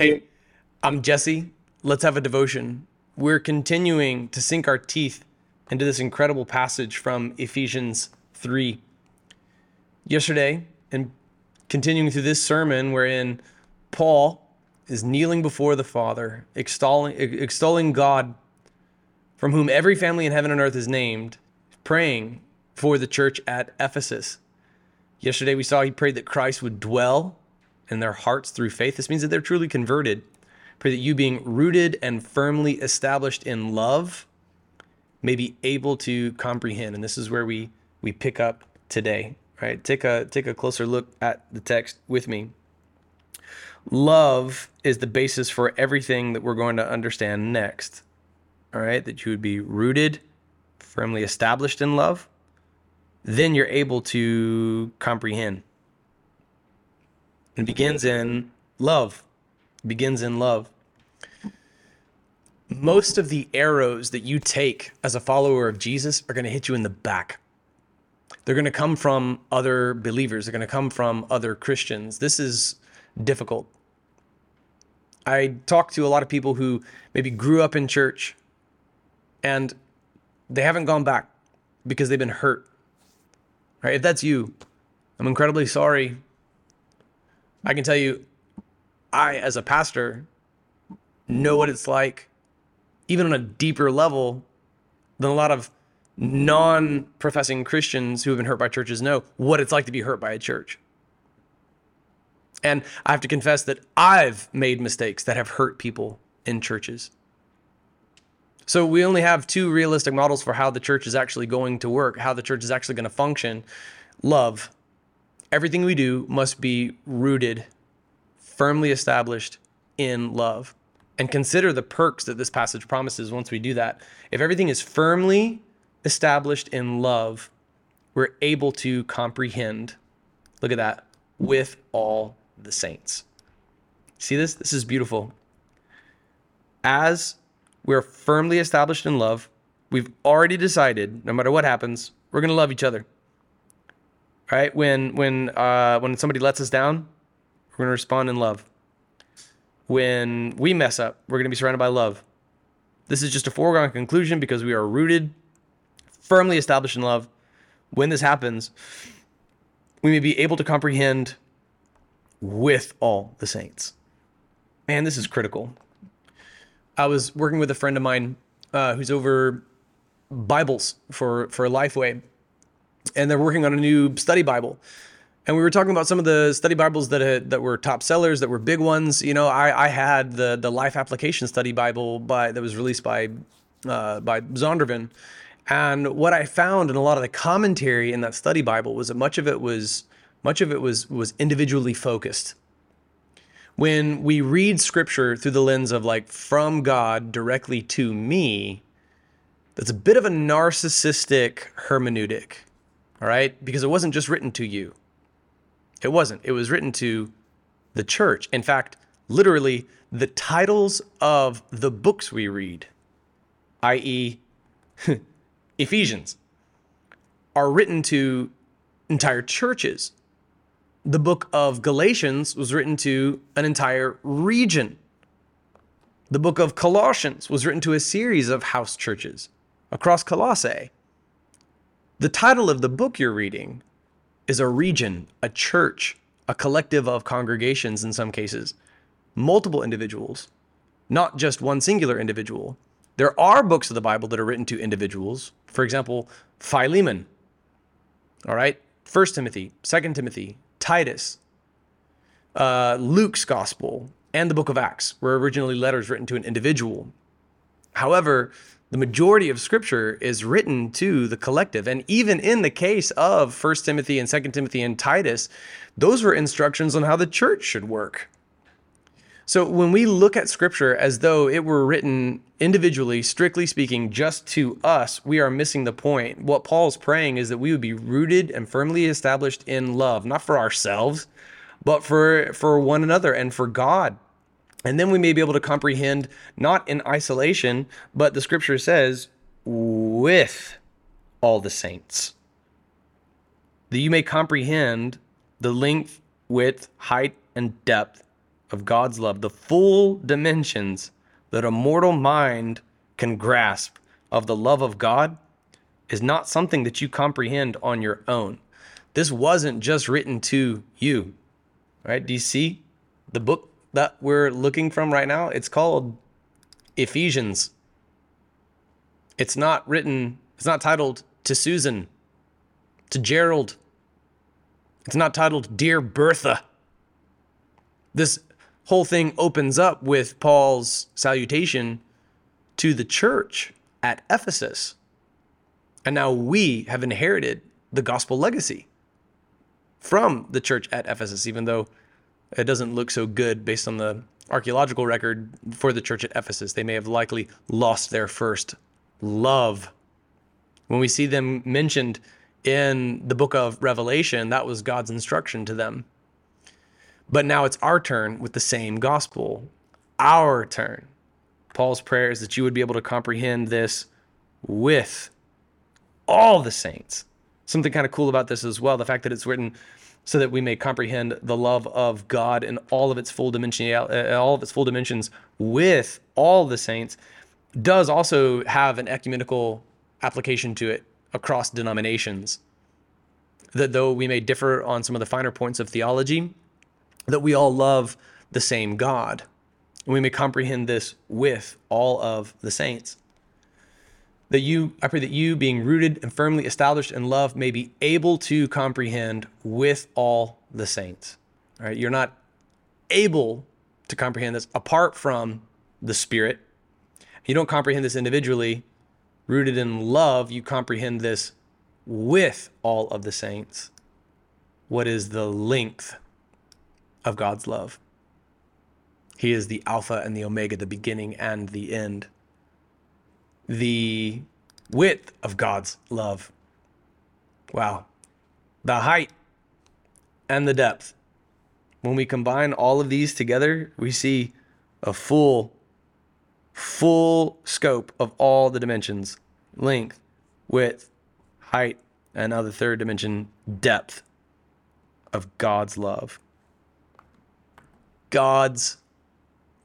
Hey, I'm Jesse. Let's have a devotion. We're continuing to sink our teeth into this incredible passage from Ephesians 3. Yesterday, and continuing through this sermon, wherein Paul is kneeling before the Father, extolling, extolling God, from whom every family in heaven and earth is named, praying for the church at Ephesus. Yesterday, we saw he prayed that Christ would dwell in their hearts through faith. This means that they're truly converted. Pray that you, being rooted and firmly established in love, may be able to comprehend. And this is where we we pick up today. Right? Take a take a closer look at the text with me. Love is the basis for everything that we're going to understand next. All right, that you would be rooted, firmly established in love. Then you're able to comprehend. It begins in love. Begins in love. Most of the arrows that you take as a follower of Jesus are going to hit you in the back. They're going to come from other believers, they're going to come from other Christians. This is difficult. I talk to a lot of people who maybe grew up in church and they haven't gone back because they've been hurt. Right? If that's you, I'm incredibly sorry I can tell you, I, as a pastor, know what it's like, even on a deeper level than a lot of non professing Christians who have been hurt by churches know what it's like to be hurt by a church. And I have to confess that I've made mistakes that have hurt people in churches. So we only have two realistic models for how the church is actually going to work, how the church is actually going to function love Everything we do must be rooted, firmly established in love. And consider the perks that this passage promises once we do that. If everything is firmly established in love, we're able to comprehend, look at that, with all the saints. See this? This is beautiful. As we're firmly established in love, we've already decided, no matter what happens, we're going to love each other right? When when uh, when somebody lets us down, we're gonna respond in love. When we mess up, we're gonna be surrounded by love. This is just a foregone conclusion because we are rooted, firmly established in love. When this happens, we may be able to comprehend with all the saints. Man, this is critical. I was working with a friend of mine uh, who's over Bibles for for a Lifeway, and they're working on a new study Bible. And we were talking about some of the study Bibles that had, that were top sellers, that were big ones. You know, I, I had the the Life Application Study Bible by that was released by uh, by Zondervan, and what I found in a lot of the commentary in that study Bible was that much of it was much of it was was individually focused. When we read Scripture through the lens of like from God directly to me, that's a bit of a narcissistic hermeneutic all right? Because it wasn't just written to you. It wasn't. It was written to the church. In fact, literally, the titles of the books we read, i.e., Ephesians, are written to entire churches. The book of Galatians was written to an entire region. The book of Colossians was written to a series of house churches across Colossae. The title of the book you're reading is a region, a church, a collective of congregations in some cases, multiple individuals, not just one singular individual. There are books of the Bible that are written to individuals. For example, Philemon. All right, First Timothy, Second Timothy, Titus, uh, Luke's Gospel, and the Book of Acts were originally letters written to an individual. However, the majority of scripture is written to the collective and even in the case of 1 timothy and 2 timothy and titus those were instructions on how the church should work. So when we look at scripture as though it were written individually strictly speaking just to us we are missing the point. What paul's praying is that we would be rooted and firmly established in love not for ourselves but for for one another and for god and then we may be able to comprehend not in isolation, but the scripture says, with all the saints. That you may comprehend the length, width, height, and depth of God's love, the full dimensions that a mortal mind can grasp of the love of God, is not something that you comprehend on your own. This wasn't just written to you, right? Do you see the book that we're looking from right now? It's called Ephesians. It's not written, it's not titled to Susan, to Gerald. It's not titled Dear Bertha. This whole thing opens up with Paul's salutation to the church at Ephesus. And now we have inherited the gospel legacy from the church at Ephesus, even though it doesn't look so good based on the archaeological record for the church at Ephesus. They may have likely lost their first love. When we see them mentioned in the book of Revelation, that was God's instruction to them. But now it's our turn with the same gospel. Our turn. Paul's prayer is that you would be able to comprehend this with all the saints. Something kind of cool about this as well the fact that it's written so that we may comprehend the love of God in all of its full dimension, uh, all of its full dimensions with all the saints, does also have an ecumenical application to it across denominations. That though we may differ on some of the finer points of theology, that we all love the same God. And we may comprehend this with all of the saints. That you, I pray that you, being rooted and firmly established in love, may be able to comprehend with all the saints. All right, you're not able to comprehend this apart from the Spirit. You don't comprehend this individually. Rooted in love, you comprehend this with all of the saints. What is the length of God's love. He is the Alpha and the Omega, the beginning and the end. The width of God's love. Wow. The height and the depth. When we combine all of these together, we see a full, full scope of all the dimensions length, width, height, and now the third dimension, depth of God's love. God's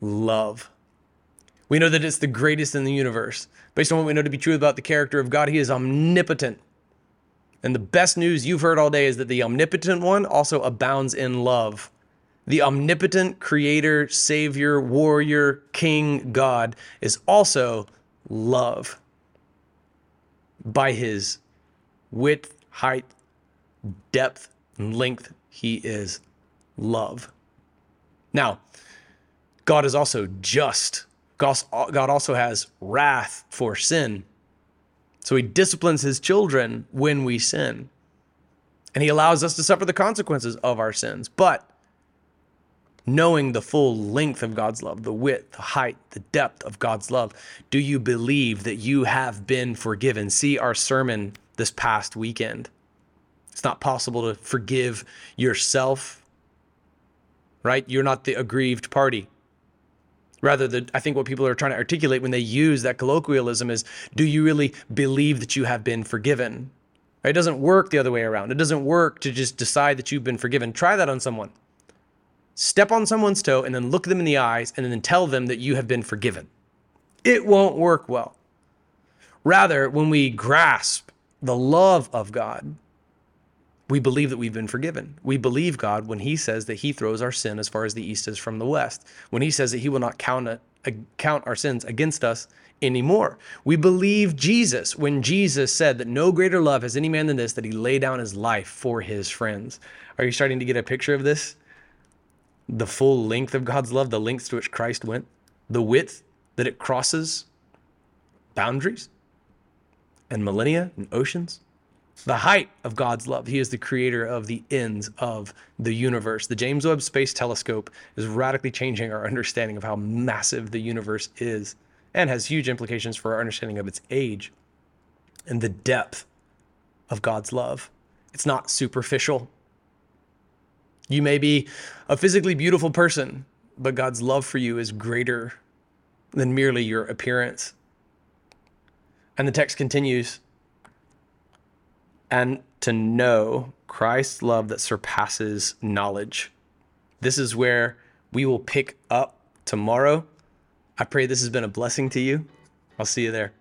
love. We know that it's the greatest in the universe. Based on what we know to be true about the character of God, He is omnipotent. And the best news you've heard all day is that the omnipotent one also abounds in love. The omnipotent creator, savior, warrior, king, God is also love. By his width, height, depth, and length, he is love. Now, God is also just. God also has wrath for sin. So he disciplines his children when we sin. And he allows us to suffer the consequences of our sins. But knowing the full length of God's love, the width, the height, the depth of God's love, do you believe that you have been forgiven? See our sermon this past weekend. It's not possible to forgive yourself right? You're not the aggrieved party. Rather, the, I think what people are trying to articulate when they use that colloquialism is do you really believe that you have been forgiven? It doesn't work the other way around. It doesn't work to just decide that you've been forgiven. Try that on someone. Step on someone's toe and then look them in the eyes and then tell them that you have been forgiven. It won't work well. Rather, when we grasp the love of God, we believe that we've been forgiven. We believe God when He says that He throws our sin as far as the east is from the west. When He says that He will not count, a, uh, count our sins against us anymore. We believe Jesus when Jesus said that no greater love has any man than this, that He lay down His life for His friends. Are you starting to get a picture of this? The full length of God's love, the lengths to which Christ went, the width that it crosses boundaries and millennia and oceans the height of God's love. He is the creator of the ends of the universe. The James Webb Space Telescope is radically changing our understanding of how massive the universe is and has huge implications for our understanding of its age and the depth of God's love. It's not superficial. You may be a physically beautiful person, but God's love for you is greater than merely your appearance. And the text continues and to know Christ's love that surpasses knowledge. This is where We will pick up tomorrow. I pray this has been a blessing to you. I'll see you there.